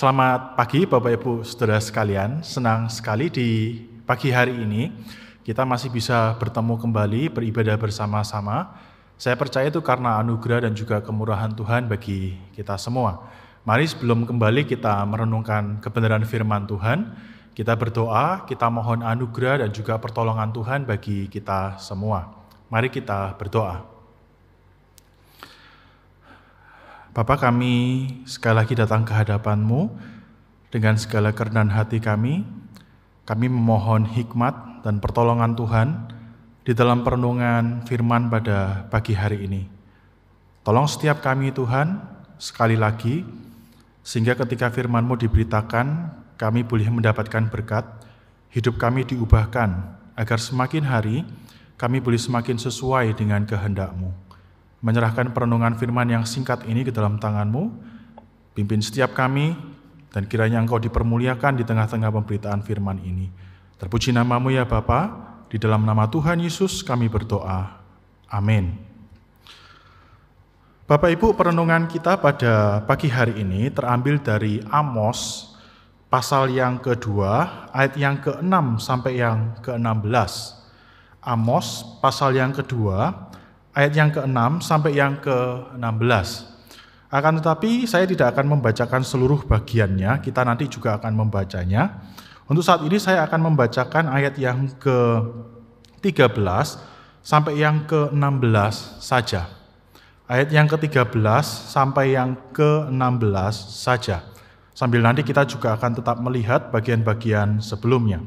Selamat pagi Bapak Ibu Saudara sekalian. Senang sekali di pagi hari ini kita masih bisa bertemu kembali beribadah bersama-sama. Saya percaya itu karena anugerah dan juga kemurahan Tuhan bagi kita semua. Mari sebelum kembali kita merenungkan kebenaran firman Tuhan, kita berdoa, kita mohon anugerah dan juga pertolongan Tuhan bagi kita semua. Mari kita berdoa. Bapak kami sekali lagi datang ke hadapanmu dengan segala kerendahan hati kami. Kami memohon hikmat dan pertolongan Tuhan di dalam perenungan firman pada pagi hari ini. Tolong setiap kami Tuhan, sekali lagi, sehingga ketika firman-Mu diberitakan, kami boleh mendapatkan berkat, hidup kami diubahkan, agar semakin hari kami boleh semakin sesuai dengan kehendak-Mu menyerahkan perenungan firman yang singkat ini ke dalam tanganmu, pimpin setiap kami, dan kiranya engkau dipermuliakan di tengah-tengah pemberitaan firman ini. Terpuji namamu ya Bapa, di dalam nama Tuhan Yesus kami berdoa. Amin. Bapak Ibu, perenungan kita pada pagi hari ini terambil dari Amos pasal yang kedua, ayat yang ke-6 sampai yang ke-16. Amos pasal yang kedua, ayat yang ke-6 sampai yang ke-16. Akan tetapi saya tidak akan membacakan seluruh bagiannya, kita nanti juga akan membacanya. Untuk saat ini saya akan membacakan ayat yang ke-13 sampai yang ke-16 saja. Ayat yang ke-13 sampai yang ke-16 saja. Sambil nanti kita juga akan tetap melihat bagian-bagian sebelumnya.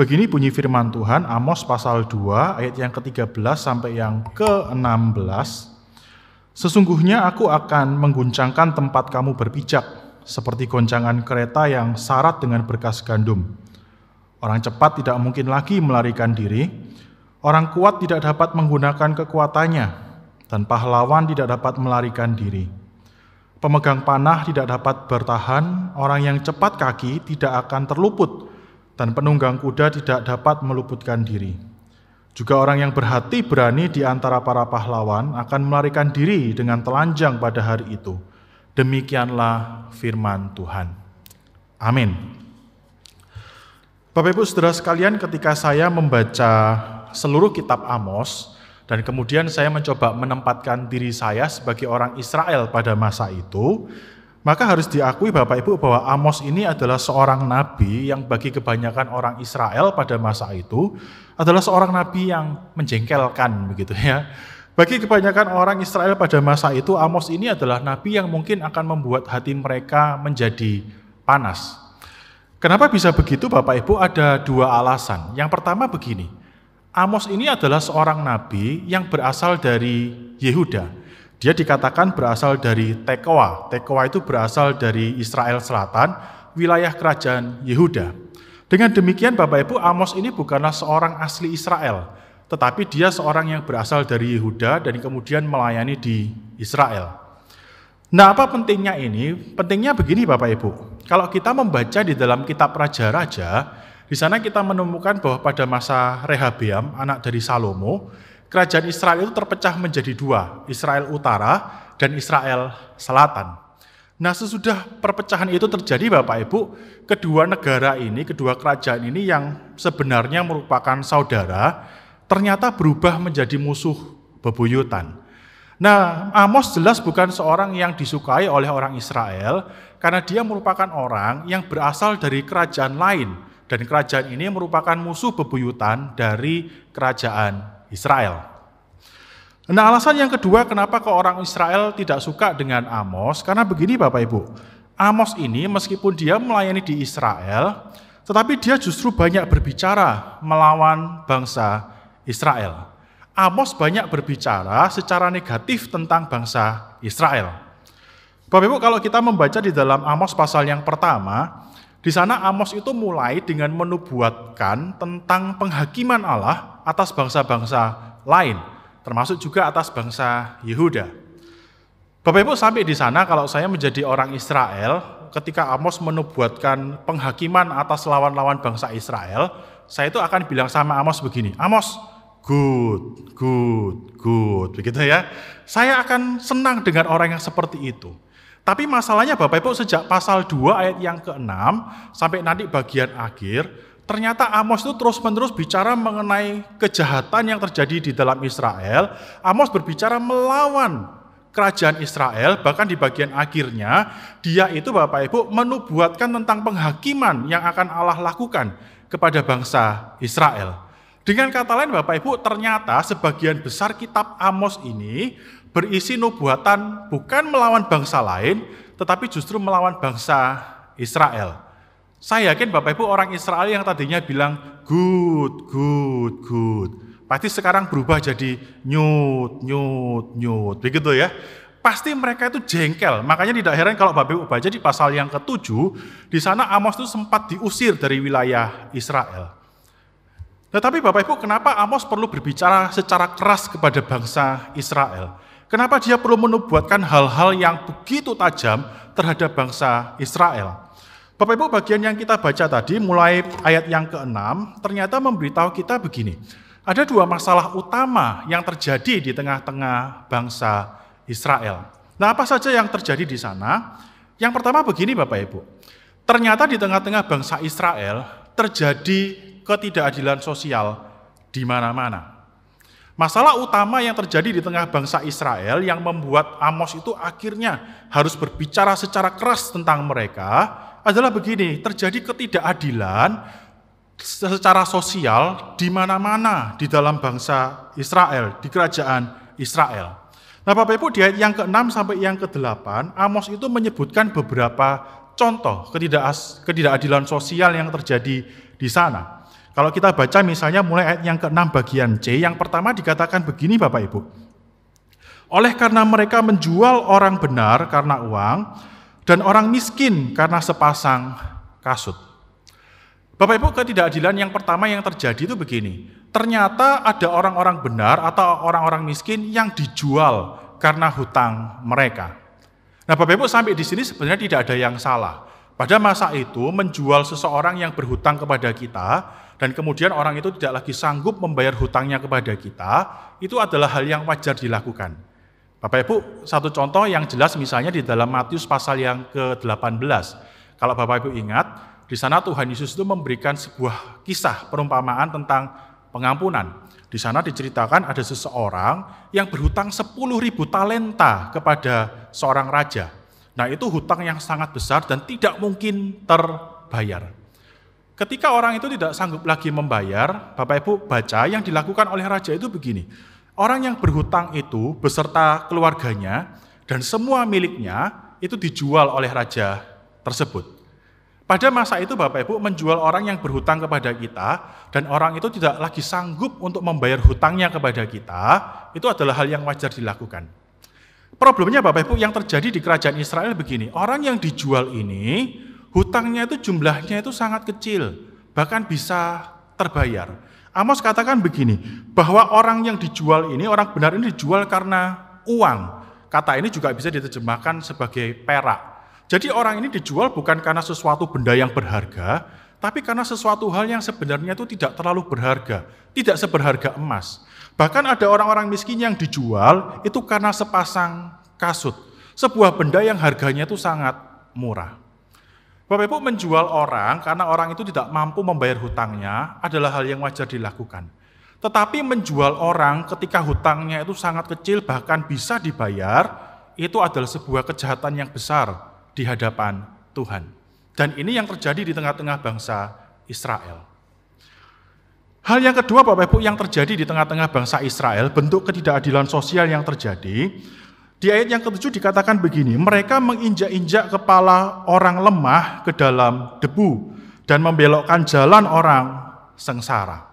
Begini bunyi firman Tuhan Amos pasal 2 ayat yang ke-13 sampai yang ke-16. Sesungguhnya aku akan mengguncangkan tempat kamu berpijak seperti goncangan kereta yang syarat dengan berkas gandum. Orang cepat tidak mungkin lagi melarikan diri, orang kuat tidak dapat menggunakan kekuatannya, dan pahlawan tidak dapat melarikan diri. Pemegang panah tidak dapat bertahan, orang yang cepat kaki tidak akan terluput dan penunggang kuda tidak dapat meluputkan diri. Juga orang yang berhati berani di antara para pahlawan akan melarikan diri dengan telanjang pada hari itu. Demikianlah firman Tuhan. Amin. Bapak Ibu Saudara sekalian, ketika saya membaca seluruh kitab Amos dan kemudian saya mencoba menempatkan diri saya sebagai orang Israel pada masa itu, maka harus diakui Bapak Ibu bahwa Amos ini adalah seorang nabi yang bagi kebanyakan orang Israel pada masa itu adalah seorang nabi yang menjengkelkan begitu ya. Bagi kebanyakan orang Israel pada masa itu Amos ini adalah nabi yang mungkin akan membuat hati mereka menjadi panas. Kenapa bisa begitu Bapak Ibu? Ada dua alasan. Yang pertama begini. Amos ini adalah seorang nabi yang berasal dari Yehuda. Dia dikatakan berasal dari Tekoa. Tekoa itu berasal dari Israel Selatan, wilayah kerajaan Yehuda. Dengan demikian Bapak Ibu, Amos ini bukanlah seorang asli Israel, tetapi dia seorang yang berasal dari Yehuda dan kemudian melayani di Israel. Nah, apa pentingnya ini? Pentingnya begini Bapak Ibu. Kalau kita membaca di dalam kitab Raja-Raja, di sana kita menemukan bahwa pada masa Rehabeam, anak dari Salomo, kerajaan Israel itu terpecah menjadi dua, Israel Utara dan Israel Selatan. Nah sesudah perpecahan itu terjadi Bapak Ibu, kedua negara ini, kedua kerajaan ini yang sebenarnya merupakan saudara, ternyata berubah menjadi musuh bebuyutan. Nah Amos jelas bukan seorang yang disukai oleh orang Israel, karena dia merupakan orang yang berasal dari kerajaan lain, dan kerajaan ini merupakan musuh bebuyutan dari kerajaan Israel. Nah alasan yang kedua kenapa kok orang Israel tidak suka dengan Amos, karena begini Bapak Ibu, Amos ini meskipun dia melayani di Israel, tetapi dia justru banyak berbicara melawan bangsa Israel. Amos banyak berbicara secara negatif tentang bangsa Israel. Bapak Ibu kalau kita membaca di dalam Amos pasal yang pertama, di sana Amos itu mulai dengan menubuatkan tentang penghakiman Allah atas bangsa-bangsa lain, termasuk juga atas bangsa Yehuda. Bapak Ibu sampai di sana kalau saya menjadi orang Israel, ketika Amos menubuatkan penghakiman atas lawan-lawan bangsa Israel, saya itu akan bilang sama Amos begini, Amos, good, good, good, begitu ya. Saya akan senang dengan orang yang seperti itu. Tapi masalahnya Bapak Ibu sejak pasal 2 ayat yang ke-6 sampai nanti bagian akhir, ternyata Amos itu terus-menerus bicara mengenai kejahatan yang terjadi di dalam Israel. Amos berbicara melawan kerajaan Israel, bahkan di bagian akhirnya dia itu Bapak Ibu menubuatkan tentang penghakiman yang akan Allah lakukan kepada bangsa Israel. Dengan kata lain Bapak Ibu, ternyata sebagian besar kitab Amos ini berisi nubuatan bukan melawan bangsa lain, tetapi justru melawan bangsa Israel. Saya yakin Bapak Ibu orang Israel yang tadinya bilang good, good, good. Pasti sekarang berubah jadi nyut, nyut, nyut. Begitu ya. Pasti mereka itu jengkel. Makanya tidak heran kalau Bapak Ibu baca di pasal yang ketujuh, di sana Amos itu sempat diusir dari wilayah Israel. Tetapi Bapak Ibu, kenapa Amos perlu berbicara secara keras kepada bangsa Israel? Kenapa dia perlu menubuatkan hal-hal yang begitu tajam terhadap bangsa Israel? Bapak Ibu bagian yang kita baca tadi mulai ayat yang ke-6 ternyata memberitahu kita begini. Ada dua masalah utama yang terjadi di tengah-tengah bangsa Israel. Nah apa saja yang terjadi di sana? Yang pertama begini Bapak Ibu. Ternyata di tengah-tengah bangsa Israel terjadi ketidakadilan sosial di mana-mana. Masalah utama yang terjadi di tengah bangsa Israel yang membuat Amos itu akhirnya harus berbicara secara keras tentang mereka adalah begini, terjadi ketidakadilan secara sosial di mana-mana di dalam bangsa Israel, di kerajaan Israel. Nah Bapak Ibu di ayat yang ke-6 sampai yang ke-8, Amos itu menyebutkan beberapa contoh ketidakadilan sosial yang terjadi di sana. Kalau kita baca misalnya mulai ayat yang ke-6 bagian C, yang pertama dikatakan begini Bapak Ibu. Oleh karena mereka menjual orang benar karena uang, dan orang miskin karena sepasang kasut. Bapak Ibu ketidakadilan yang pertama yang terjadi itu begini. Ternyata ada orang-orang benar atau orang-orang miskin yang dijual karena hutang mereka. Nah Bapak Ibu sampai di sini sebenarnya tidak ada yang salah. Pada masa itu menjual seseorang yang berhutang kepada kita dan kemudian orang itu tidak lagi sanggup membayar hutangnya kepada kita, itu adalah hal yang wajar dilakukan. Bapak Ibu, satu contoh yang jelas misalnya di dalam Matius pasal yang ke-18. Kalau Bapak Ibu ingat, di sana Tuhan Yesus itu memberikan sebuah kisah perumpamaan tentang pengampunan. Di sana diceritakan ada seseorang yang berhutang 10 ribu talenta kepada seorang raja. Nah itu hutang yang sangat besar dan tidak mungkin terbayar. Ketika orang itu tidak sanggup lagi membayar, Bapak Ibu baca yang dilakukan oleh raja itu begini. Orang yang berhutang itu beserta keluarganya dan semua miliknya itu dijual oleh raja tersebut. Pada masa itu Bapak Ibu menjual orang yang berhutang kepada kita dan orang itu tidak lagi sanggup untuk membayar hutangnya kepada kita, itu adalah hal yang wajar dilakukan. Problemnya Bapak Ibu yang terjadi di kerajaan Israel begini, orang yang dijual ini hutangnya itu jumlahnya itu sangat kecil, bahkan bisa terbayar. Amos katakan begini, bahwa orang yang dijual ini, orang benar ini dijual karena uang. Kata ini juga bisa diterjemahkan sebagai perak. Jadi orang ini dijual bukan karena sesuatu benda yang berharga, tapi karena sesuatu hal yang sebenarnya itu tidak terlalu berharga, tidak seberharga emas. Bahkan ada orang-orang miskin yang dijual itu karena sepasang kasut, sebuah benda yang harganya itu sangat murah. Bapak Ibu menjual orang karena orang itu tidak mampu membayar hutangnya adalah hal yang wajar dilakukan. Tetapi menjual orang ketika hutangnya itu sangat kecil bahkan bisa dibayar, itu adalah sebuah kejahatan yang besar di hadapan Tuhan. Dan ini yang terjadi di tengah-tengah bangsa Israel. Hal yang kedua Bapak Ibu yang terjadi di tengah-tengah bangsa Israel, bentuk ketidakadilan sosial yang terjadi, di ayat yang ketujuh dikatakan begini, mereka menginjak-injak kepala orang lemah ke dalam debu dan membelokkan jalan orang sengsara.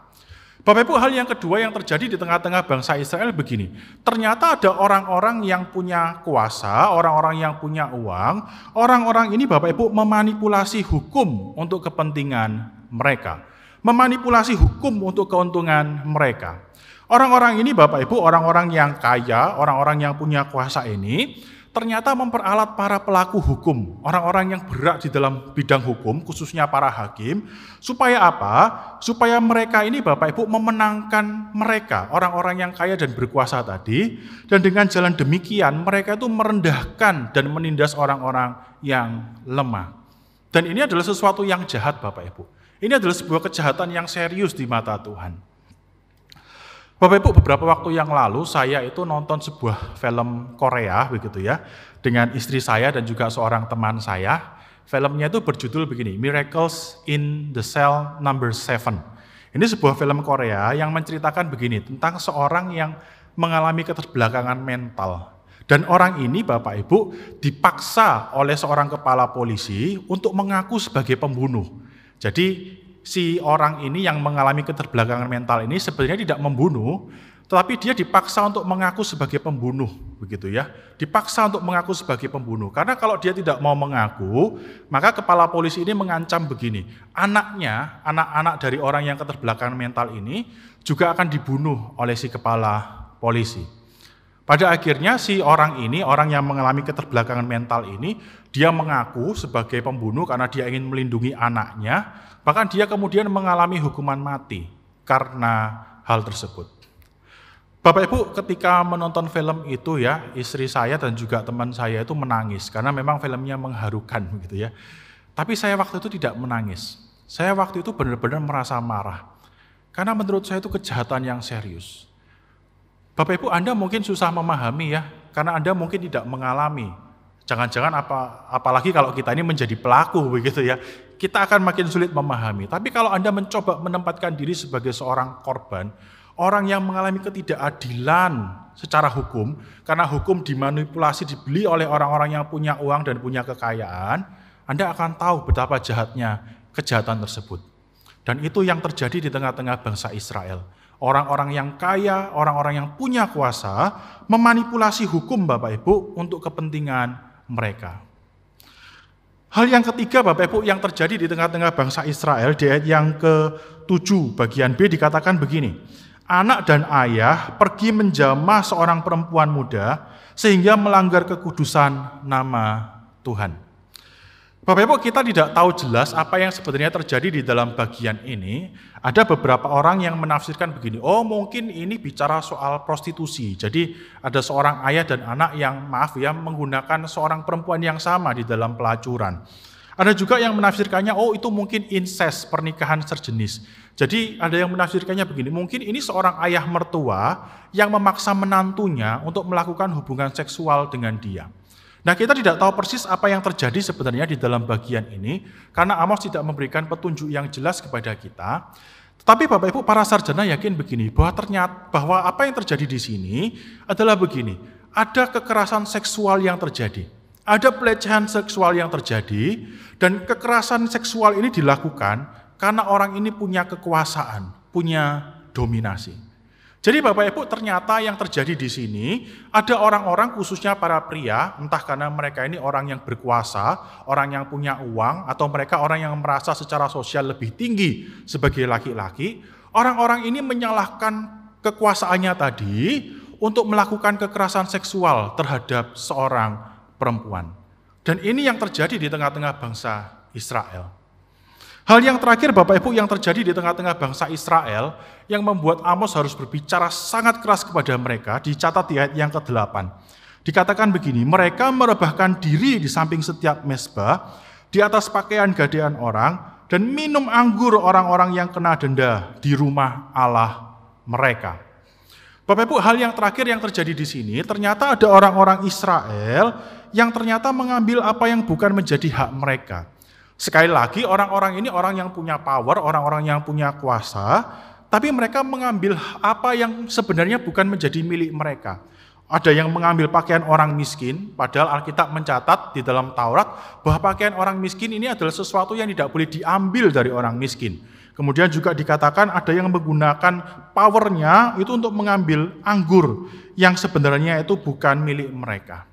Bapak Ibu, hal yang kedua yang terjadi di tengah-tengah bangsa Israel begini. Ternyata ada orang-orang yang punya kuasa, orang-orang yang punya uang. Orang-orang ini Bapak Ibu memanipulasi hukum untuk kepentingan mereka. Memanipulasi hukum untuk keuntungan mereka. Orang-orang ini Bapak Ibu, orang-orang yang kaya, orang-orang yang punya kuasa ini, ternyata memperalat para pelaku hukum, orang-orang yang berat di dalam bidang hukum, khususnya para hakim, supaya apa? Supaya mereka ini Bapak Ibu memenangkan mereka, orang-orang yang kaya dan berkuasa tadi, dan dengan jalan demikian mereka itu merendahkan dan menindas orang-orang yang lemah. Dan ini adalah sesuatu yang jahat Bapak Ibu. Ini adalah sebuah kejahatan yang serius di mata Tuhan. Bapak Ibu, beberapa waktu yang lalu saya itu nonton sebuah film Korea begitu ya dengan istri saya dan juga seorang teman saya. Filmnya itu berjudul begini, Miracles in the Cell Number Seven. Ini sebuah film Korea yang menceritakan begini tentang seorang yang mengalami keterbelakangan mental. Dan orang ini Bapak Ibu dipaksa oleh seorang kepala polisi untuk mengaku sebagai pembunuh. Jadi si orang ini yang mengalami keterbelakangan mental ini sebenarnya tidak membunuh, tetapi dia dipaksa untuk mengaku sebagai pembunuh, begitu ya. Dipaksa untuk mengaku sebagai pembunuh. Karena kalau dia tidak mau mengaku, maka kepala polisi ini mengancam begini, anaknya, anak-anak dari orang yang keterbelakangan mental ini juga akan dibunuh oleh si kepala polisi. Pada akhirnya si orang ini, orang yang mengalami keterbelakangan mental ini, dia mengaku sebagai pembunuh karena dia ingin melindungi anaknya, bahkan dia kemudian mengalami hukuman mati karena hal tersebut. Bapak Ibu ketika menonton film itu ya, istri saya dan juga teman saya itu menangis karena memang filmnya mengharukan gitu ya. Tapi saya waktu itu tidak menangis. Saya waktu itu benar-benar merasa marah. Karena menurut saya itu kejahatan yang serius. Bapak Ibu Anda mungkin susah memahami ya, karena Anda mungkin tidak mengalami. Jangan-jangan apa apalagi kalau kita ini menjadi pelaku begitu ya. Kita akan makin sulit memahami. Tapi kalau Anda mencoba menempatkan diri sebagai seorang korban, orang yang mengalami ketidakadilan secara hukum, karena hukum dimanipulasi, dibeli oleh orang-orang yang punya uang dan punya kekayaan, Anda akan tahu betapa jahatnya kejahatan tersebut. Dan itu yang terjadi di tengah-tengah bangsa Israel. Orang-orang yang kaya, orang-orang yang punya kuasa, memanipulasi hukum Bapak Ibu untuk kepentingan mereka. Hal yang ketiga Bapak Ibu yang terjadi di tengah-tengah bangsa Israel di ayat yang ke-7 bagian B dikatakan begini. Anak dan ayah pergi menjamah seorang perempuan muda sehingga melanggar kekudusan nama Tuhan. Bapak Ibu, kita tidak tahu jelas apa yang sebenarnya terjadi di dalam bagian ini. Ada beberapa orang yang menafsirkan begini, oh mungkin ini bicara soal prostitusi. Jadi ada seorang ayah dan anak yang maaf ya menggunakan seorang perempuan yang sama di dalam pelacuran. Ada juga yang menafsirkannya, oh itu mungkin incest, pernikahan sejenis. Jadi ada yang menafsirkannya begini, mungkin ini seorang ayah mertua yang memaksa menantunya untuk melakukan hubungan seksual dengan dia. Nah kita tidak tahu persis apa yang terjadi sebenarnya di dalam bagian ini, karena Amos tidak memberikan petunjuk yang jelas kepada kita. Tetapi Bapak Ibu para sarjana yakin begini, bahwa ternyata bahwa apa yang terjadi di sini adalah begini, ada kekerasan seksual yang terjadi, ada pelecehan seksual yang terjadi, dan kekerasan seksual ini dilakukan karena orang ini punya kekuasaan, punya dominasi. Jadi Bapak Ibu ternyata yang terjadi di sini ada orang-orang khususnya para pria, entah karena mereka ini orang yang berkuasa, orang yang punya uang, atau mereka orang yang merasa secara sosial lebih tinggi sebagai laki-laki, orang-orang ini menyalahkan kekuasaannya tadi untuk melakukan kekerasan seksual terhadap seorang perempuan. Dan ini yang terjadi di tengah-tengah bangsa Israel. Hal yang terakhir Bapak Ibu yang terjadi di tengah-tengah bangsa Israel yang membuat Amos harus berbicara sangat keras kepada mereka dicatat di ayat yang ke-8. Dikatakan begini, mereka merebahkan diri di samping setiap mesbah, di atas pakaian gadean orang, dan minum anggur orang-orang yang kena denda di rumah Allah mereka. Bapak Ibu, hal yang terakhir yang terjadi di sini, ternyata ada orang-orang Israel yang ternyata mengambil apa yang bukan menjadi hak mereka. Sekali lagi orang-orang ini orang yang punya power, orang-orang yang punya kuasa, tapi mereka mengambil apa yang sebenarnya bukan menjadi milik mereka. Ada yang mengambil pakaian orang miskin, padahal Alkitab mencatat di dalam Taurat bahwa pakaian orang miskin ini adalah sesuatu yang tidak boleh diambil dari orang miskin. Kemudian juga dikatakan ada yang menggunakan powernya itu untuk mengambil anggur yang sebenarnya itu bukan milik mereka.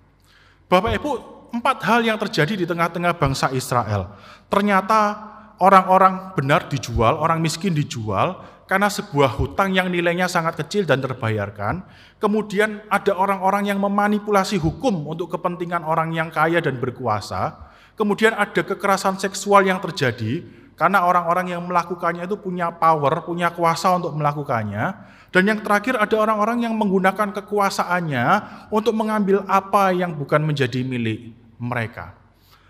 Bapak Ibu, empat hal yang terjadi di tengah-tengah bangsa Israel. Ternyata orang-orang benar dijual, orang miskin dijual, karena sebuah hutang yang nilainya sangat kecil dan terbayarkan. Kemudian ada orang-orang yang memanipulasi hukum untuk kepentingan orang yang kaya dan berkuasa. Kemudian ada kekerasan seksual yang terjadi karena orang-orang yang melakukannya itu punya power, punya kuasa untuk melakukannya. Dan yang terakhir ada orang-orang yang menggunakan kekuasaannya untuk mengambil apa yang bukan menjadi milik mereka.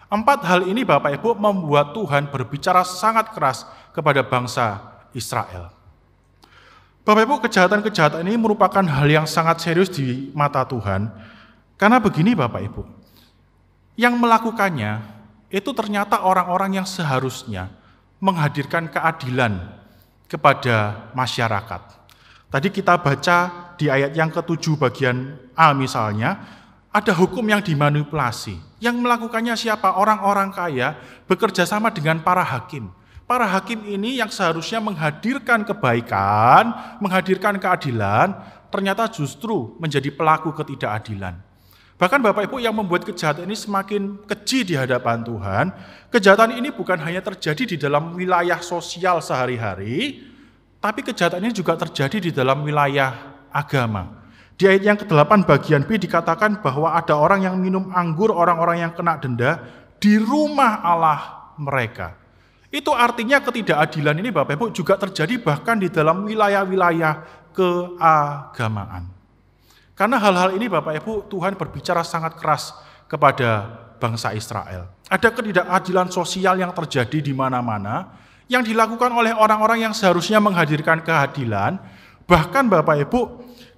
Empat hal ini Bapak Ibu membuat Tuhan berbicara sangat keras kepada bangsa Israel. Bapak Ibu, kejahatan-kejahatan ini merupakan hal yang sangat serius di mata Tuhan. Karena begini Bapak Ibu, yang melakukannya itu ternyata orang-orang yang seharusnya menghadirkan keadilan kepada masyarakat. Tadi kita baca di ayat yang ketujuh bagian A misalnya, ada hukum yang dimanipulasi. Yang melakukannya siapa? Orang-orang kaya bekerja sama dengan para hakim. Para hakim ini yang seharusnya menghadirkan kebaikan, menghadirkan keadilan, ternyata justru menjadi pelaku ketidakadilan. Bahkan Bapak Ibu yang membuat kejahatan ini semakin keji di hadapan Tuhan, kejahatan ini bukan hanya terjadi di dalam wilayah sosial sehari-hari, tapi kejahatan ini juga terjadi di dalam wilayah agama. Di ayat yang ke-8 bagian B dikatakan bahwa ada orang yang minum anggur, orang-orang yang kena denda di rumah Allah mereka. Itu artinya ketidakadilan ini Bapak Ibu juga terjadi bahkan di dalam wilayah-wilayah keagamaan. Karena hal-hal ini Bapak Ibu Tuhan berbicara sangat keras kepada bangsa Israel. Ada ketidakadilan sosial yang terjadi di mana-mana, yang dilakukan oleh orang-orang yang seharusnya menghadirkan keadilan, bahkan Bapak Ibu,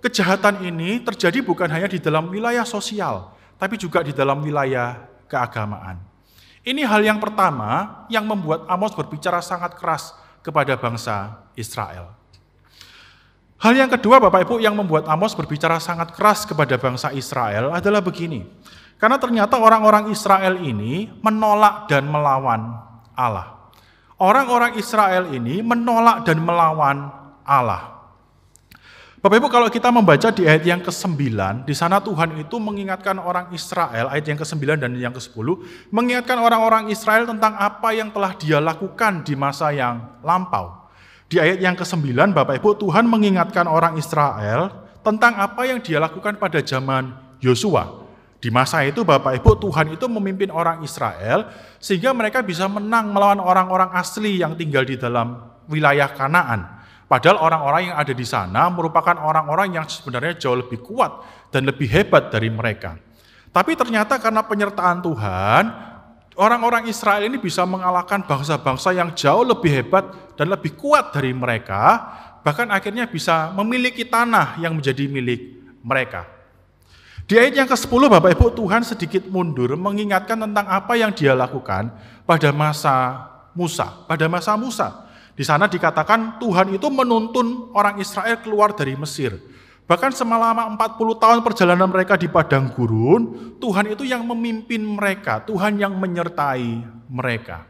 kejahatan ini terjadi bukan hanya di dalam wilayah sosial, tapi juga di dalam wilayah keagamaan. Ini hal yang pertama yang membuat Amos berbicara sangat keras kepada bangsa Israel. Hal yang kedua Bapak Ibu yang membuat Amos berbicara sangat keras kepada bangsa Israel adalah begini. Karena ternyata orang-orang Israel ini menolak dan melawan Allah. Orang-orang Israel ini menolak dan melawan Allah. Bapak Ibu kalau kita membaca di ayat yang ke-9, di sana Tuhan itu mengingatkan orang Israel, ayat yang ke-9 dan yang ke-10, mengingatkan orang-orang Israel tentang apa yang telah dia lakukan di masa yang lampau. Di ayat yang ke-9, Bapak Ibu, Tuhan mengingatkan orang Israel tentang apa yang dia lakukan pada zaman Yosua. Di masa itu Bapak Ibu Tuhan itu memimpin orang Israel sehingga mereka bisa menang melawan orang-orang asli yang tinggal di dalam wilayah Kanaan. Padahal orang-orang yang ada di sana merupakan orang-orang yang sebenarnya jauh lebih kuat dan lebih hebat dari mereka. Tapi ternyata karena penyertaan Tuhan, orang-orang Israel ini bisa mengalahkan bangsa-bangsa yang jauh lebih hebat dan lebih kuat dari mereka, bahkan akhirnya bisa memiliki tanah yang menjadi milik mereka. Di ayat yang ke-10 Bapak Ibu Tuhan sedikit mundur mengingatkan tentang apa yang dia lakukan pada masa Musa. Pada masa Musa. Di sana dikatakan Tuhan itu menuntun orang Israel keluar dari Mesir. Bahkan selama 40 tahun perjalanan mereka di padang gurun, Tuhan itu yang memimpin mereka, Tuhan yang menyertai mereka.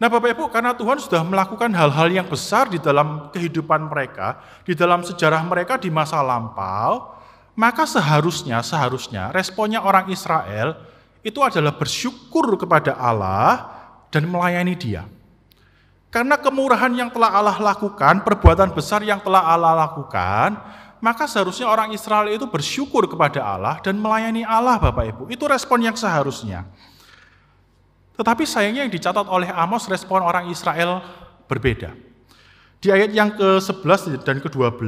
Nah Bapak Ibu, karena Tuhan sudah melakukan hal-hal yang besar di dalam kehidupan mereka, di dalam sejarah mereka di masa lampau, maka seharusnya seharusnya responnya orang Israel itu adalah bersyukur kepada Allah dan melayani Dia. Karena kemurahan yang telah Allah lakukan, perbuatan besar yang telah Allah lakukan, maka seharusnya orang Israel itu bersyukur kepada Allah dan melayani Allah Bapak Ibu. Itu respon yang seharusnya. Tetapi sayangnya yang dicatat oleh Amos respon orang Israel berbeda. Di ayat yang ke-11 dan ke-12,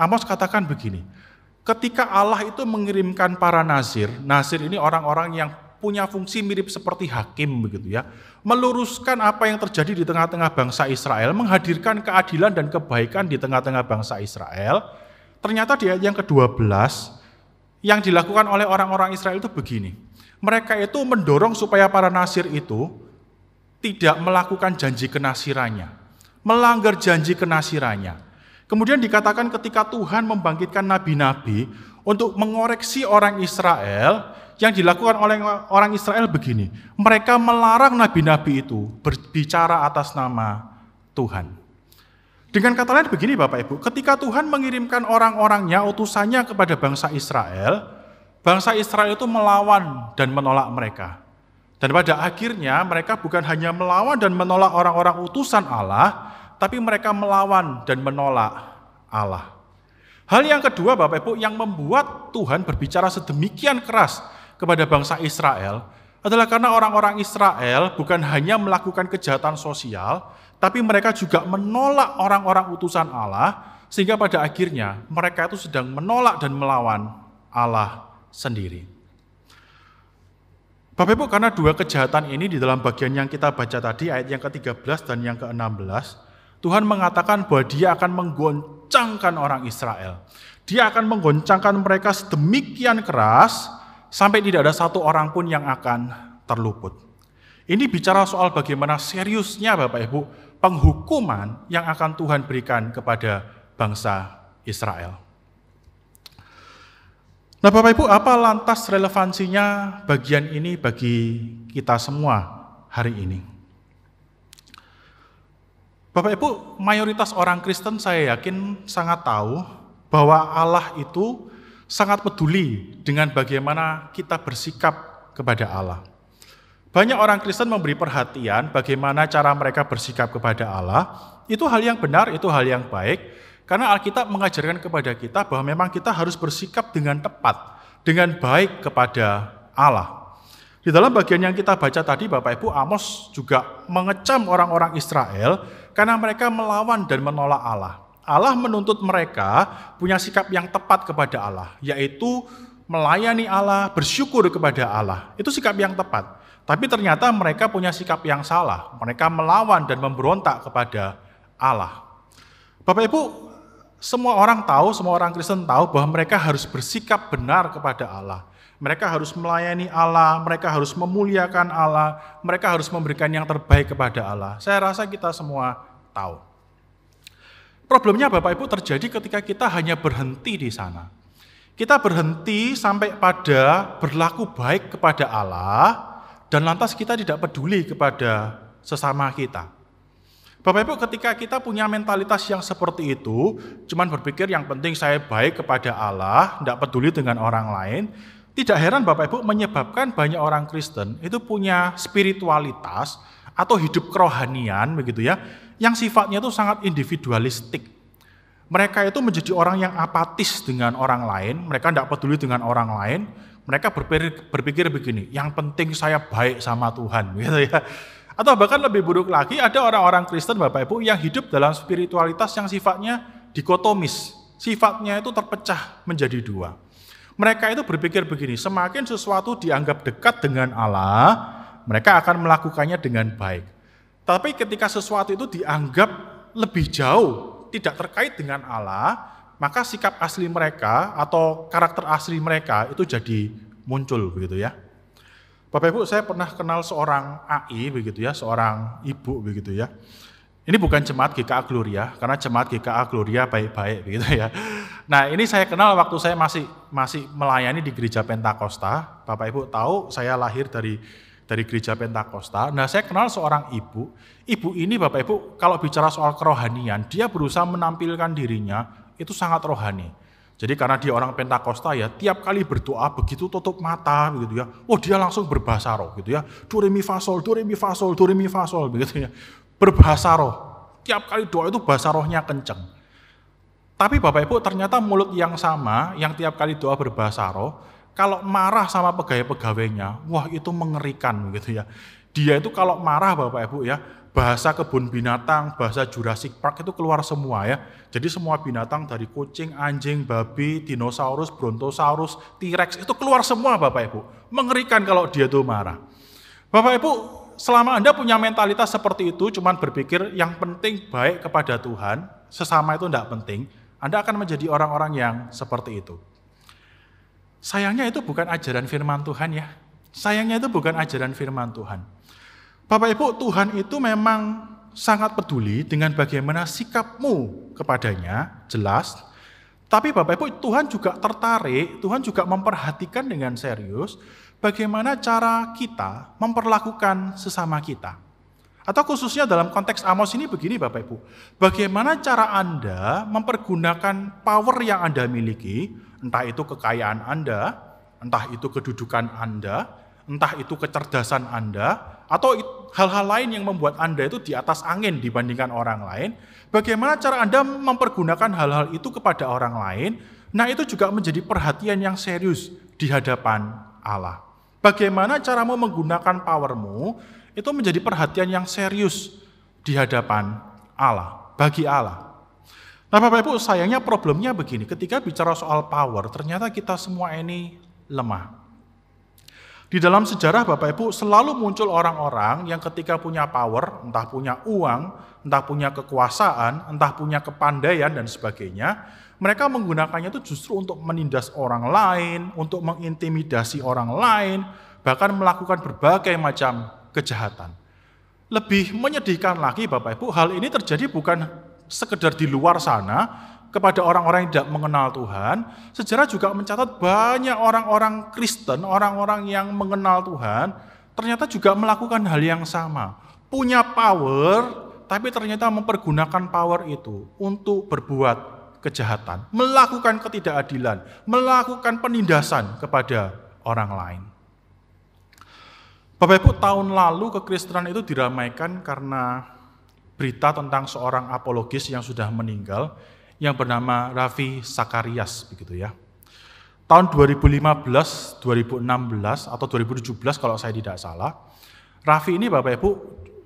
Amos katakan begini, Ketika Allah itu mengirimkan para nazir, nazir ini orang-orang yang punya fungsi mirip seperti hakim begitu ya, meluruskan apa yang terjadi di tengah-tengah bangsa Israel, menghadirkan keadilan dan kebaikan di tengah-tengah bangsa Israel. Ternyata di ayat yang ke-12 yang dilakukan oleh orang-orang Israel itu begini. Mereka itu mendorong supaya para nasir itu tidak melakukan janji kenasirannya, melanggar janji kenasirannya. Kemudian dikatakan ketika Tuhan membangkitkan nabi-nabi untuk mengoreksi orang Israel, yang dilakukan oleh orang Israel begini, mereka melarang nabi-nabi itu berbicara atas nama Tuhan. Dengan kata lain begini Bapak Ibu, ketika Tuhan mengirimkan orang-orangnya, utusannya kepada bangsa Israel, bangsa Israel itu melawan dan menolak mereka. Dan pada akhirnya mereka bukan hanya melawan dan menolak orang-orang utusan Allah, tapi mereka melawan dan menolak Allah. Hal yang kedua Bapak Ibu yang membuat Tuhan berbicara sedemikian keras kepada bangsa Israel adalah karena orang-orang Israel bukan hanya melakukan kejahatan sosial, tapi mereka juga menolak orang-orang utusan Allah, sehingga pada akhirnya mereka itu sedang menolak dan melawan Allah sendiri. Bapak Ibu, karena dua kejahatan ini di dalam bagian yang kita baca tadi, ayat yang ke-13 dan yang ke-16, Tuhan mengatakan bahwa dia akan menggoncangkan orang Israel. Dia akan menggoncangkan mereka sedemikian keras, sampai tidak ada satu orang pun yang akan terluput. Ini bicara soal bagaimana seriusnya Bapak Ibu penghukuman yang akan Tuhan berikan kepada bangsa Israel. Nah Bapak Ibu, apa lantas relevansinya bagian ini bagi kita semua hari ini? Bapak Ibu, mayoritas orang Kristen saya yakin sangat tahu bahwa Allah itu sangat peduli dengan bagaimana kita bersikap kepada Allah. Banyak orang Kristen memberi perhatian bagaimana cara mereka bersikap kepada Allah. Itu hal yang benar, itu hal yang baik. Karena Alkitab mengajarkan kepada kita bahwa memang kita harus bersikap dengan tepat, dengan baik kepada Allah. Di dalam bagian yang kita baca tadi, Bapak Ibu, Amos juga mengecam orang-orang Israel karena mereka melawan dan menolak Allah. Allah menuntut mereka punya sikap yang tepat kepada Allah, yaitu melayani Allah, bersyukur kepada Allah. Itu sikap yang tepat. Tapi ternyata mereka punya sikap yang salah. Mereka melawan dan memberontak kepada Allah. Bapak Ibu, semua orang tahu, semua orang Kristen tahu bahwa mereka harus bersikap benar kepada Allah. Mereka harus melayani Allah, mereka harus memuliakan Allah, mereka harus memberikan yang terbaik kepada Allah. Saya rasa kita semua tahu. Problemnya Bapak Ibu terjadi ketika kita hanya berhenti di sana. Kita berhenti sampai pada berlaku baik kepada Allah, dan lantas kita tidak peduli kepada sesama kita. Bapak Ibu ketika kita punya mentalitas yang seperti itu, cuman berpikir yang penting saya baik kepada Allah, tidak peduli dengan orang lain, tidak heran Bapak Ibu menyebabkan banyak orang Kristen itu punya spiritualitas atau hidup kerohanian begitu ya, yang sifatnya itu sangat individualistik. Mereka itu menjadi orang yang apatis dengan orang lain, mereka tidak peduli dengan orang lain, mereka berpikir, berpikir begini, yang penting saya baik sama Tuhan, gitu ya. Atau bahkan lebih buruk lagi, ada orang-orang Kristen Bapak Ibu yang hidup dalam spiritualitas yang sifatnya dikotomis, sifatnya itu terpecah menjadi dua. Mereka itu berpikir begini, semakin sesuatu dianggap dekat dengan Allah, mereka akan melakukannya dengan baik. Tapi ketika sesuatu itu dianggap lebih jauh, tidak terkait dengan Allah, maka sikap asli mereka atau karakter asli mereka itu jadi muncul begitu ya. Bapak Ibu, saya pernah kenal seorang AI begitu ya, seorang ibu begitu ya. Ini bukan jemaat GKA Gloria, karena jemaat GKA Gloria baik-baik begitu ya. Nah ini saya kenal waktu saya masih masih melayani di gereja Pentakosta. Bapak Ibu tahu saya lahir dari dari gereja Pentakosta. Nah saya kenal seorang ibu. Ibu ini Bapak Ibu kalau bicara soal kerohanian, dia berusaha menampilkan dirinya itu sangat rohani. Jadi karena dia orang Pentakosta ya, tiap kali berdoa begitu tutup mata begitu ya. Oh, dia langsung berbahasa roh gitu ya. Do re mi fa sol, do re mi fa begitu ya. Berbahasa roh. Tiap kali doa itu bahasa rohnya kenceng. Tapi Bapak Ibu ternyata mulut yang sama, yang tiap kali doa berbahasa roh, kalau marah sama pegawai-pegawainya, wah itu mengerikan begitu ya. Dia itu kalau marah Bapak Ibu ya, bahasa kebun binatang, bahasa Jurassic Park itu keluar semua ya. Jadi semua binatang dari kucing, anjing, babi, dinosaurus, brontosaurus, T-Rex itu keluar semua Bapak Ibu. Mengerikan kalau dia tuh marah. Bapak Ibu, selama Anda punya mentalitas seperti itu, cuman berpikir yang penting baik kepada Tuhan, sesama itu tidak penting, Anda akan menjadi orang-orang yang seperti itu. Sayangnya itu bukan ajaran firman Tuhan ya. Sayangnya itu bukan ajaran firman Tuhan. Bapak Ibu, Tuhan itu memang sangat peduli dengan bagaimana sikapmu kepadanya, jelas. Tapi Bapak Ibu, Tuhan juga tertarik, Tuhan juga memperhatikan dengan serius bagaimana cara kita memperlakukan sesama kita. Atau khususnya dalam konteks Amos ini begini Bapak Ibu, bagaimana cara Anda mempergunakan power yang Anda miliki, entah itu kekayaan Anda, entah itu kedudukan Anda, entah itu kecerdasan Anda, atau hal-hal lain yang membuat Anda itu di atas angin dibandingkan orang lain, bagaimana cara Anda mempergunakan hal-hal itu kepada orang lain, nah itu juga menjadi perhatian yang serius di hadapan Allah. Bagaimana caramu menggunakan powermu itu menjadi perhatian yang serius di hadapan Allah, bagi Allah. Nah Bapak Ibu sayangnya problemnya begini, ketika bicara soal power ternyata kita semua ini lemah. Di dalam sejarah Bapak Ibu selalu muncul orang-orang yang ketika punya power, entah punya uang, entah punya kekuasaan, entah punya kepandaian dan sebagainya, mereka menggunakannya itu justru untuk menindas orang lain, untuk mengintimidasi orang lain, bahkan melakukan berbagai macam kejahatan. Lebih menyedihkan lagi Bapak Ibu, hal ini terjadi bukan sekedar di luar sana, kepada orang-orang yang tidak mengenal Tuhan, sejarah juga mencatat banyak orang-orang Kristen, orang-orang yang mengenal Tuhan, ternyata juga melakukan hal yang sama. Punya power, tapi ternyata mempergunakan power itu untuk berbuat kejahatan, melakukan ketidakadilan, melakukan penindasan kepada orang lain. Bapak Ibu, tahun lalu kekristenan itu diramaikan karena berita tentang seorang apologis yang sudah meninggal yang bernama Raffi Sakarias begitu ya. Tahun 2015, 2016 atau 2017 kalau saya tidak salah, Raffi ini Bapak Ibu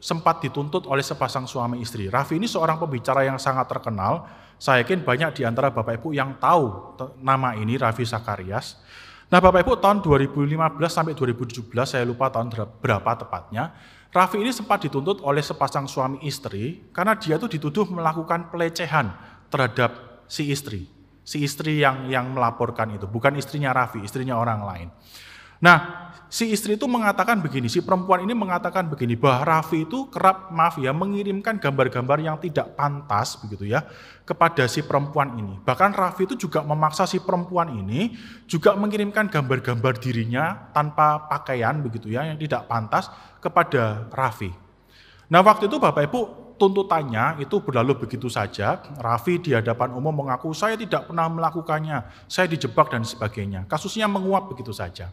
sempat dituntut oleh sepasang suami istri. Raffi ini seorang pembicara yang sangat terkenal. Saya yakin banyak di antara Bapak Ibu yang tahu nama ini Raffi Sakarias. Nah Bapak Ibu tahun 2015 sampai 2017 saya lupa tahun berapa tepatnya. Raffi ini sempat dituntut oleh sepasang suami istri karena dia itu dituduh melakukan pelecehan terhadap si istri. Si istri yang yang melaporkan itu, bukan istrinya Raffi, istrinya orang lain. Nah, si istri itu mengatakan begini, si perempuan ini mengatakan begini, bahwa Raffi itu kerap, maaf ya, mengirimkan gambar-gambar yang tidak pantas begitu ya, kepada si perempuan ini. Bahkan Raffi itu juga memaksa si perempuan ini juga mengirimkan gambar-gambar dirinya tanpa pakaian begitu ya, yang tidak pantas kepada Raffi. Nah waktu itu Bapak Ibu tuntutannya itu berlalu begitu saja. Raffi di hadapan umum mengaku saya tidak pernah melakukannya, saya dijebak dan sebagainya. Kasusnya menguap begitu saja.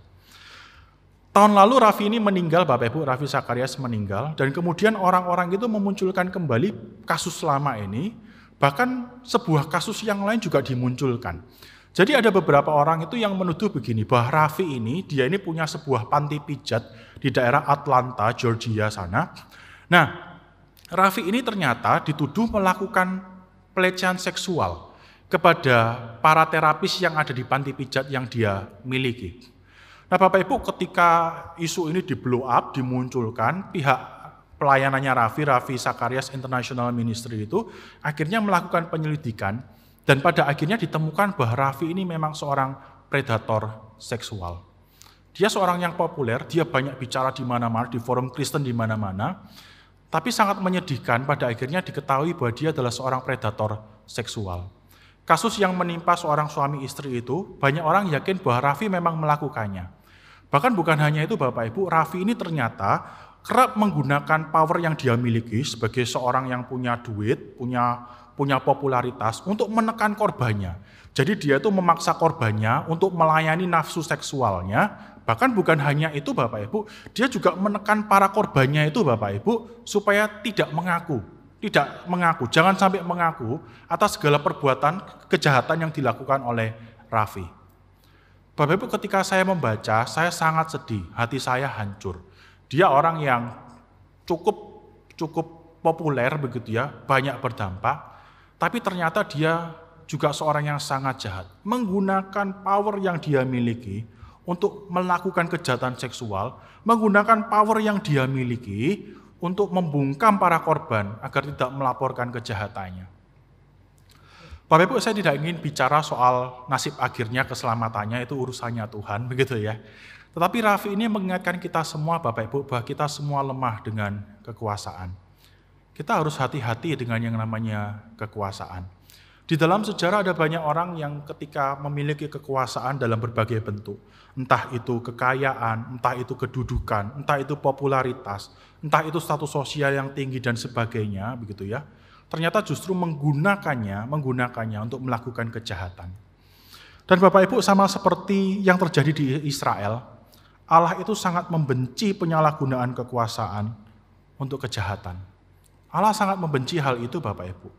Tahun lalu Raffi ini meninggal, Bapak Ibu, Raffi Sakarias meninggal, dan kemudian orang-orang itu memunculkan kembali kasus lama ini, bahkan sebuah kasus yang lain juga dimunculkan. Jadi ada beberapa orang itu yang menuduh begini, bahwa Raffi ini, dia ini punya sebuah panti pijat di daerah Atlanta, Georgia sana. Nah, Raffi ini ternyata dituduh melakukan pelecehan seksual kepada para terapis yang ada di panti pijat yang dia miliki. Nah Bapak Ibu ketika isu ini di blow up, dimunculkan, pihak pelayanannya Raffi, Raffi Sakarias International Ministry itu akhirnya melakukan penyelidikan dan pada akhirnya ditemukan bahwa Raffi ini memang seorang predator seksual. Dia seorang yang populer, dia banyak bicara di mana-mana, di forum Kristen di mana-mana, tapi sangat menyedihkan pada akhirnya diketahui bahwa dia adalah seorang predator seksual. Kasus yang menimpa seorang suami istri itu, banyak orang yakin bahwa Raffi memang melakukannya. Bahkan bukan hanya itu Bapak Ibu, Raffi ini ternyata kerap menggunakan power yang dia miliki sebagai seorang yang punya duit, punya punya popularitas untuk menekan korbannya. Jadi dia itu memaksa korbannya untuk melayani nafsu seksualnya Bahkan bukan hanya itu Bapak Ibu, dia juga menekan para korbannya itu Bapak Ibu supaya tidak mengaku, tidak mengaku, jangan sampai mengaku atas segala perbuatan kejahatan yang dilakukan oleh Raffi. Bapak Ibu ketika saya membaca, saya sangat sedih, hati saya hancur. Dia orang yang cukup cukup populer begitu ya, banyak berdampak, tapi ternyata dia juga seorang yang sangat jahat, menggunakan power yang dia miliki untuk melakukan kejahatan seksual, menggunakan power yang dia miliki untuk membungkam para korban agar tidak melaporkan kejahatannya. Bapak Ibu, saya tidak ingin bicara soal nasib akhirnya keselamatannya itu urusannya Tuhan, begitu ya. Tetapi Raffi ini mengingatkan kita semua Bapak Ibu bahwa kita semua lemah dengan kekuasaan. Kita harus hati-hati dengan yang namanya kekuasaan. Di dalam sejarah ada banyak orang yang ketika memiliki kekuasaan dalam berbagai bentuk, entah itu kekayaan, entah itu kedudukan, entah itu popularitas, entah itu status sosial yang tinggi dan sebagainya, begitu ya. Ternyata justru menggunakannya, menggunakannya untuk melakukan kejahatan. Dan Bapak Ibu sama seperti yang terjadi di Israel, Allah itu sangat membenci penyalahgunaan kekuasaan untuk kejahatan. Allah sangat membenci hal itu Bapak Ibu.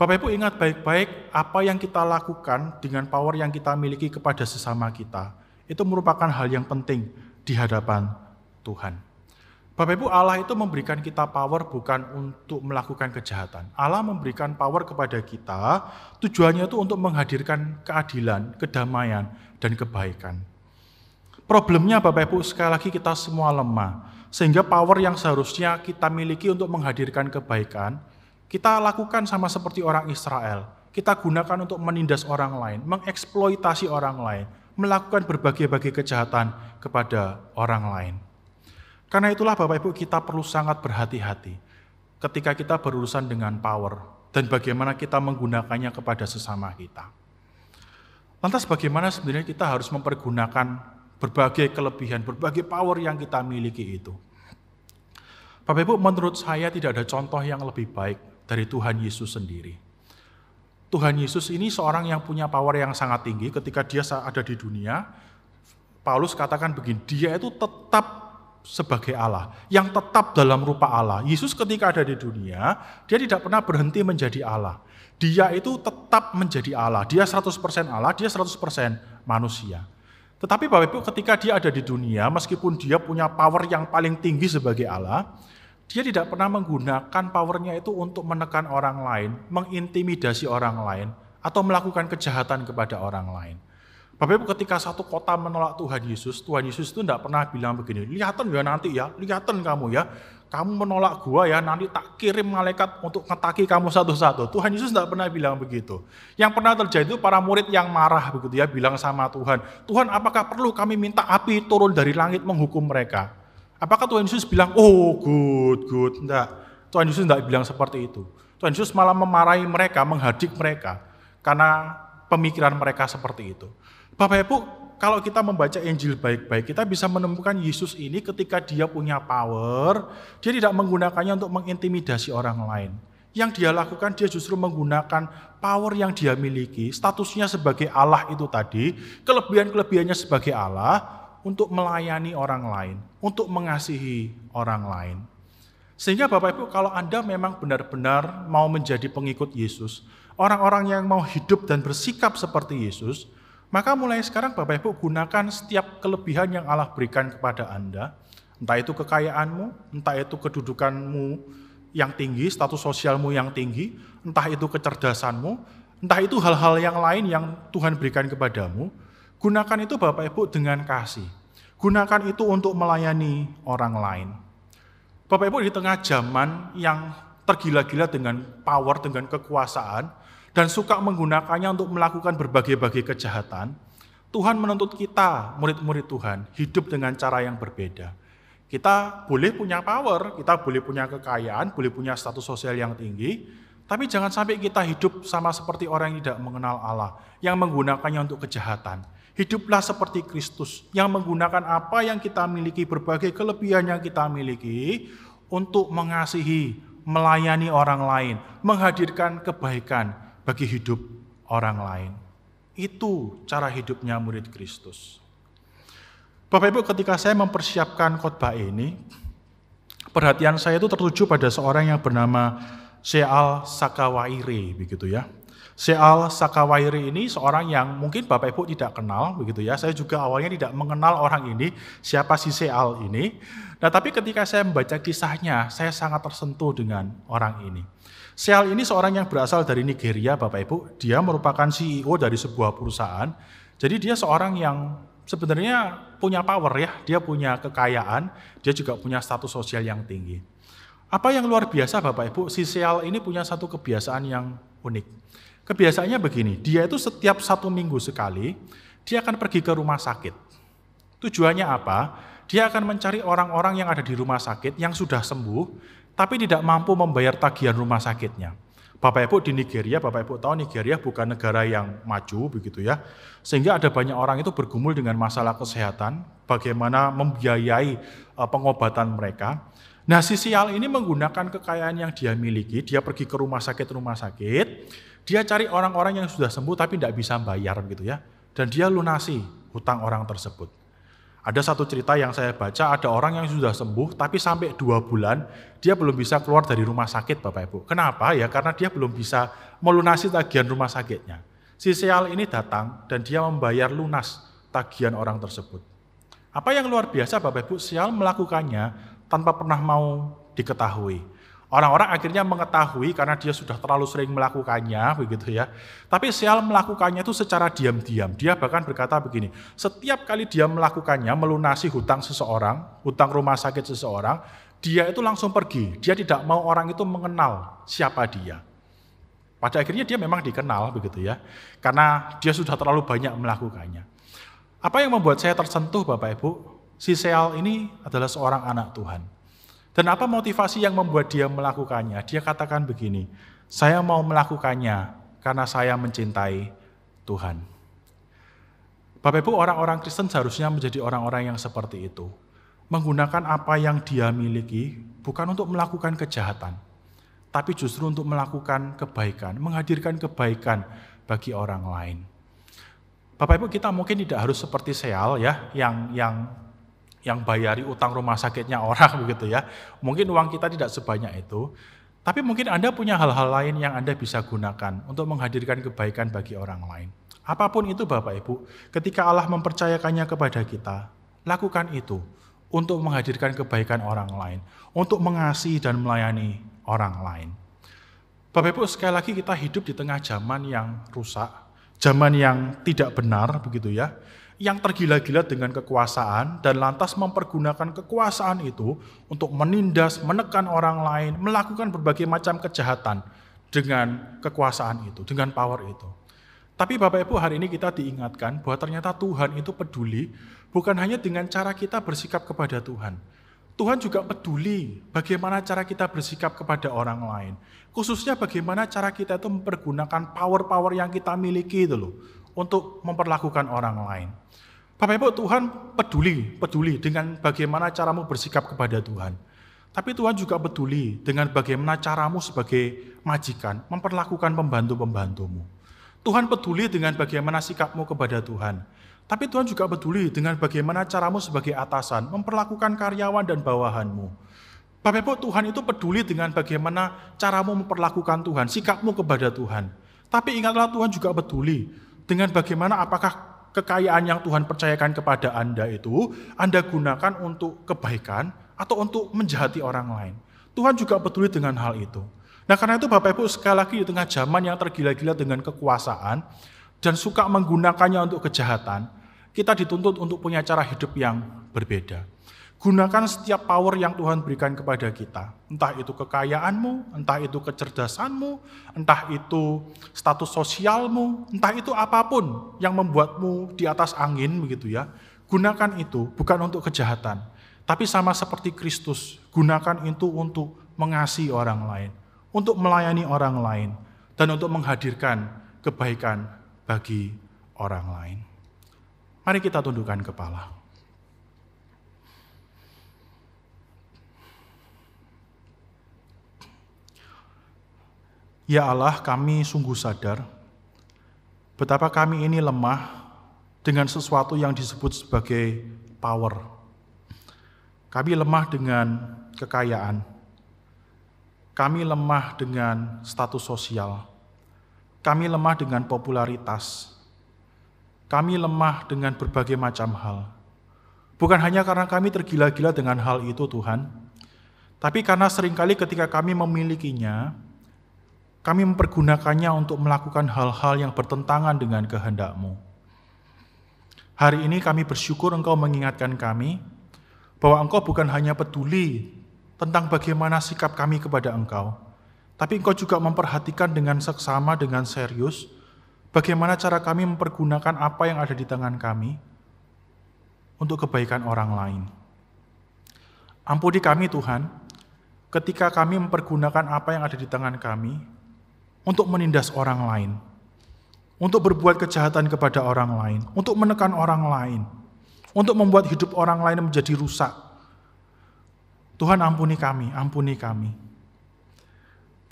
Bapak Ibu ingat baik-baik apa yang kita lakukan dengan power yang kita miliki kepada sesama kita. Itu merupakan hal yang penting di hadapan Tuhan. Bapak Ibu Allah itu memberikan kita power bukan untuk melakukan kejahatan. Allah memberikan power kepada kita tujuannya itu untuk menghadirkan keadilan, kedamaian, dan kebaikan. Problemnya Bapak Ibu sekali lagi kita semua lemah. Sehingga power yang seharusnya kita miliki untuk menghadirkan kebaikan, kita lakukan sama seperti orang Israel. Kita gunakan untuk menindas orang lain, mengeksploitasi orang lain, melakukan berbagai-bagai kejahatan kepada orang lain. Karena itulah Bapak Ibu kita perlu sangat berhati-hati ketika kita berurusan dengan power dan bagaimana kita menggunakannya kepada sesama kita. Lantas bagaimana sebenarnya kita harus mempergunakan berbagai kelebihan, berbagai power yang kita miliki itu. Bapak Ibu, menurut saya tidak ada contoh yang lebih baik dari Tuhan Yesus sendiri. Tuhan Yesus ini seorang yang punya power yang sangat tinggi ketika dia ada di dunia. Paulus katakan begini, dia itu tetap sebagai Allah, yang tetap dalam rupa Allah. Yesus ketika ada di dunia, dia tidak pernah berhenti menjadi Allah. Dia itu tetap menjadi Allah. Dia 100% Allah, dia 100% manusia. Tetapi Bapak Ibu ketika dia ada di dunia, meskipun dia punya power yang paling tinggi sebagai Allah, dia tidak pernah menggunakan powernya itu untuk menekan orang lain, mengintimidasi orang lain, atau melakukan kejahatan kepada orang lain. Bapak Ibu ketika satu kota menolak Tuhan Yesus, Tuhan Yesus itu tidak pernah bilang begini, lihatan ya nanti ya, lihatan kamu ya, kamu menolak gua ya, nanti tak kirim malaikat untuk ngetaki kamu satu-satu. Tuhan Yesus tidak pernah bilang begitu. Yang pernah terjadi itu para murid yang marah begitu ya, bilang sama Tuhan, Tuhan apakah perlu kami minta api turun dari langit menghukum mereka? Apakah Tuhan Yesus bilang, oh good, good, enggak. Tuhan Yesus tidak bilang seperti itu. Tuhan Yesus malah memarahi mereka, menghadik mereka, karena pemikiran mereka seperti itu. Bapak Ibu, kalau kita membaca Injil baik-baik, kita bisa menemukan Yesus ini ketika dia punya power, dia tidak menggunakannya untuk mengintimidasi orang lain. Yang dia lakukan, dia justru menggunakan power yang dia miliki, statusnya sebagai Allah itu tadi, kelebihan-kelebihannya sebagai Allah, untuk melayani orang lain, untuk mengasihi orang lain. Sehingga Bapak Ibu, kalau Anda memang benar-benar mau menjadi pengikut Yesus, orang-orang yang mau hidup dan bersikap seperti Yesus, maka mulai sekarang Bapak Ibu gunakan setiap kelebihan yang Allah berikan kepada Anda, entah itu kekayaanmu, entah itu kedudukanmu yang tinggi, status sosialmu yang tinggi, entah itu kecerdasanmu, entah itu hal-hal yang lain yang Tuhan berikan kepadamu, gunakan itu Bapak Ibu dengan kasih. Gunakan itu untuk melayani orang lain. Bapak Ibu di tengah zaman yang tergila-gila dengan power, dengan kekuasaan, dan suka menggunakannya untuk melakukan berbagai-bagai kejahatan, Tuhan menuntut kita, murid-murid Tuhan, hidup dengan cara yang berbeda. Kita boleh punya power, kita boleh punya kekayaan, boleh punya status sosial yang tinggi, tapi jangan sampai kita hidup sama seperti orang yang tidak mengenal Allah, yang menggunakannya untuk kejahatan. Hiduplah seperti Kristus, yang menggunakan apa yang kita miliki, berbagai kelebihan yang kita miliki, untuk mengasihi, melayani orang lain, menghadirkan kebaikan, bagi hidup orang lain. Itu cara hidupnya murid Kristus. Bapak Ibu, ketika saya mempersiapkan khotbah ini, perhatian saya itu tertuju pada seorang yang bernama Seal Sakawairi, begitu ya. Seal Sakawairi ini seorang yang mungkin Bapak Ibu tidak kenal, begitu ya. Saya juga awalnya tidak mengenal orang ini, siapa si Seal ini. Nah, tapi ketika saya membaca kisahnya, saya sangat tersentuh dengan orang ini. Seal ini seorang yang berasal dari Nigeria, Bapak Ibu. Dia merupakan CEO dari sebuah perusahaan. Jadi dia seorang yang sebenarnya punya power ya, dia punya kekayaan, dia juga punya status sosial yang tinggi. Apa yang luar biasa Bapak Ibu, si Seal ini punya satu kebiasaan yang unik. Kebiasaannya begini, dia itu setiap satu minggu sekali, dia akan pergi ke rumah sakit. Tujuannya apa? Dia akan mencari orang-orang yang ada di rumah sakit yang sudah sembuh, tapi tidak mampu membayar tagihan rumah sakitnya. Bapak Ibu di Nigeria, Bapak Ibu tahu Nigeria bukan negara yang maju begitu ya. Sehingga ada banyak orang itu bergumul dengan masalah kesehatan, bagaimana membiayai eh, pengobatan mereka. Nah, si sial ini menggunakan kekayaan yang dia miliki, dia pergi ke rumah sakit-rumah sakit, dia cari orang-orang yang sudah sembuh tapi tidak bisa bayar gitu ya. Dan dia lunasi hutang orang tersebut. Ada satu cerita yang saya baca, ada orang yang sudah sembuh, tapi sampai dua bulan dia belum bisa keluar dari rumah sakit Bapak Ibu. Kenapa? Ya karena dia belum bisa melunasi tagihan rumah sakitnya. Si Sial ini datang dan dia membayar lunas tagihan orang tersebut. Apa yang luar biasa Bapak Ibu, Sial melakukannya tanpa pernah mau diketahui. Orang-orang akhirnya mengetahui karena dia sudah terlalu sering melakukannya, begitu ya. Tapi Sial melakukannya itu secara diam-diam. Dia bahkan berkata begini, setiap kali dia melakukannya, melunasi hutang seseorang, hutang rumah sakit seseorang, dia itu langsung pergi. Dia tidak mau orang itu mengenal siapa dia. Pada akhirnya dia memang dikenal begitu ya. Karena dia sudah terlalu banyak melakukannya. Apa yang membuat saya tersentuh Bapak Ibu? Si Seal ini adalah seorang anak Tuhan. Dan apa motivasi yang membuat dia melakukannya? Dia katakan begini, saya mau melakukannya karena saya mencintai Tuhan. Bapak Ibu, orang-orang Kristen seharusnya menjadi orang-orang yang seperti itu. Menggunakan apa yang dia miliki bukan untuk melakukan kejahatan, tapi justru untuk melakukan kebaikan, menghadirkan kebaikan bagi orang lain. Bapak Ibu kita mungkin tidak harus seperti Seal ya, yang yang yang bayari utang rumah sakitnya orang begitu ya. Mungkin uang kita tidak sebanyak itu, tapi mungkin Anda punya hal-hal lain yang Anda bisa gunakan untuk menghadirkan kebaikan bagi orang lain. Apa pun itu Bapak Ibu, ketika Allah mempercayakannya kepada kita, lakukan itu untuk menghadirkan kebaikan orang lain, untuk mengasihi dan melayani orang lain. Bapak Ibu, sekali lagi kita hidup di tengah zaman yang rusak, zaman yang tidak benar begitu ya yang tergila-gila dengan kekuasaan dan lantas mempergunakan kekuasaan itu untuk menindas, menekan orang lain, melakukan berbagai macam kejahatan dengan kekuasaan itu, dengan power itu. Tapi Bapak Ibu hari ini kita diingatkan bahwa ternyata Tuhan itu peduli bukan hanya dengan cara kita bersikap kepada Tuhan. Tuhan juga peduli bagaimana cara kita bersikap kepada orang lain. Khususnya bagaimana cara kita itu mempergunakan power-power yang kita miliki itu loh untuk memperlakukan orang lain. Bapak Ibu, Tuhan peduli, peduli dengan bagaimana caramu bersikap kepada Tuhan. Tapi Tuhan juga peduli dengan bagaimana caramu sebagai majikan memperlakukan pembantu-pembantumu. Tuhan peduli dengan bagaimana sikapmu kepada Tuhan. Tapi Tuhan juga peduli dengan bagaimana caramu sebagai atasan memperlakukan karyawan dan bawahanmu. Bapak Ibu, Tuhan itu peduli dengan bagaimana caramu memperlakukan Tuhan, sikapmu kepada Tuhan. Tapi ingatlah Tuhan juga peduli dengan bagaimana apakah kekayaan yang Tuhan percayakan kepada Anda itu Anda gunakan untuk kebaikan atau untuk menjahati orang lain. Tuhan juga peduli dengan hal itu. Nah karena itu Bapak Ibu sekali lagi di tengah zaman yang tergila-gila dengan kekuasaan dan suka menggunakannya untuk kejahatan, kita dituntut untuk punya cara hidup yang berbeda. Gunakan setiap power yang Tuhan berikan kepada kita. Entah itu kekayaanmu, entah itu kecerdasanmu, entah itu status sosialmu, entah itu apa pun yang membuatmu di atas angin begitu ya. Gunakan itu bukan untuk kejahatan, tapi sama seperti Kristus, gunakan itu untuk mengasihi orang lain, untuk melayani orang lain, dan untuk menghadirkan kebaikan bagi orang lain. Mari kita tundukkan kepala. Ya Allah, kami sungguh sadar betapa kami ini lemah dengan sesuatu yang disebut sebagai power. Kami lemah dengan kekayaan. Kami lemah dengan status sosial. Kami lemah dengan popularitas. Kami lemah dengan berbagai macam hal. Bukan hanya karena kami tergila-gila dengan hal itu, Tuhan, tapi karena sering kali ketika kami memilikinya, kami mempergunakannya untuk melakukan hal-hal yang bertentangan dengan kehendak-Mu. Hari ini kami bersyukur Engkau mengingatkan kami bahwa Engkau bukan hanya peduli tentang bagaimana sikap kami kepada Engkau, tapi Engkau juga memperhatikan dengan seksama, dengan serius, bagaimana cara kami mempergunakan apa yang ada di tangan kami untuk kebaikan orang lain. Ampuni kami Tuhan, ketika kami mempergunakan apa yang ada di tangan kami untuk menindas orang lain, untuk berbuat kejahatan kepada orang lain, untuk menekan orang lain, untuk membuat hidup orang lain menjadi rusak. Tuhan ampuni kami, ampuni kami.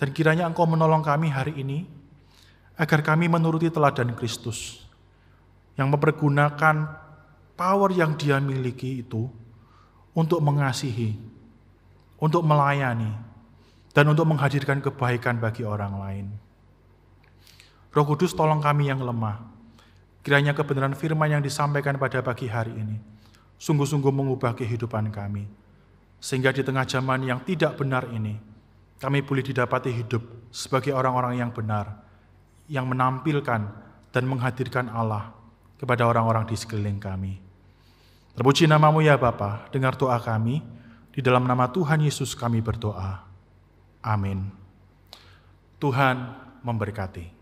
Dan kiranya Engkau menolong kami hari ini, agar kami menuruti teladan Kristus, yang mempergunakan power yang dia miliki itu untuk mengasihi, untuk melayani, dan untuk menghadirkan kebaikan bagi orang lain. Roh Kudus tolong kami yang lemah. Kiranya kebenaran firman yang disampaikan pada pagi hari ini sungguh-sungguh mengubah kehidupan kami. Sehingga di tengah zaman yang tidak benar ini, kami boleh didapati hidup sebagai orang-orang yang benar, yang menampilkan dan menghadirkan Allah kepada orang-orang di sekeliling kami. Terpuji namamu ya Bapa, dengar doa kami, di dalam nama Tuhan Yesus kami berdoa. Amin. Tuhan memberkati.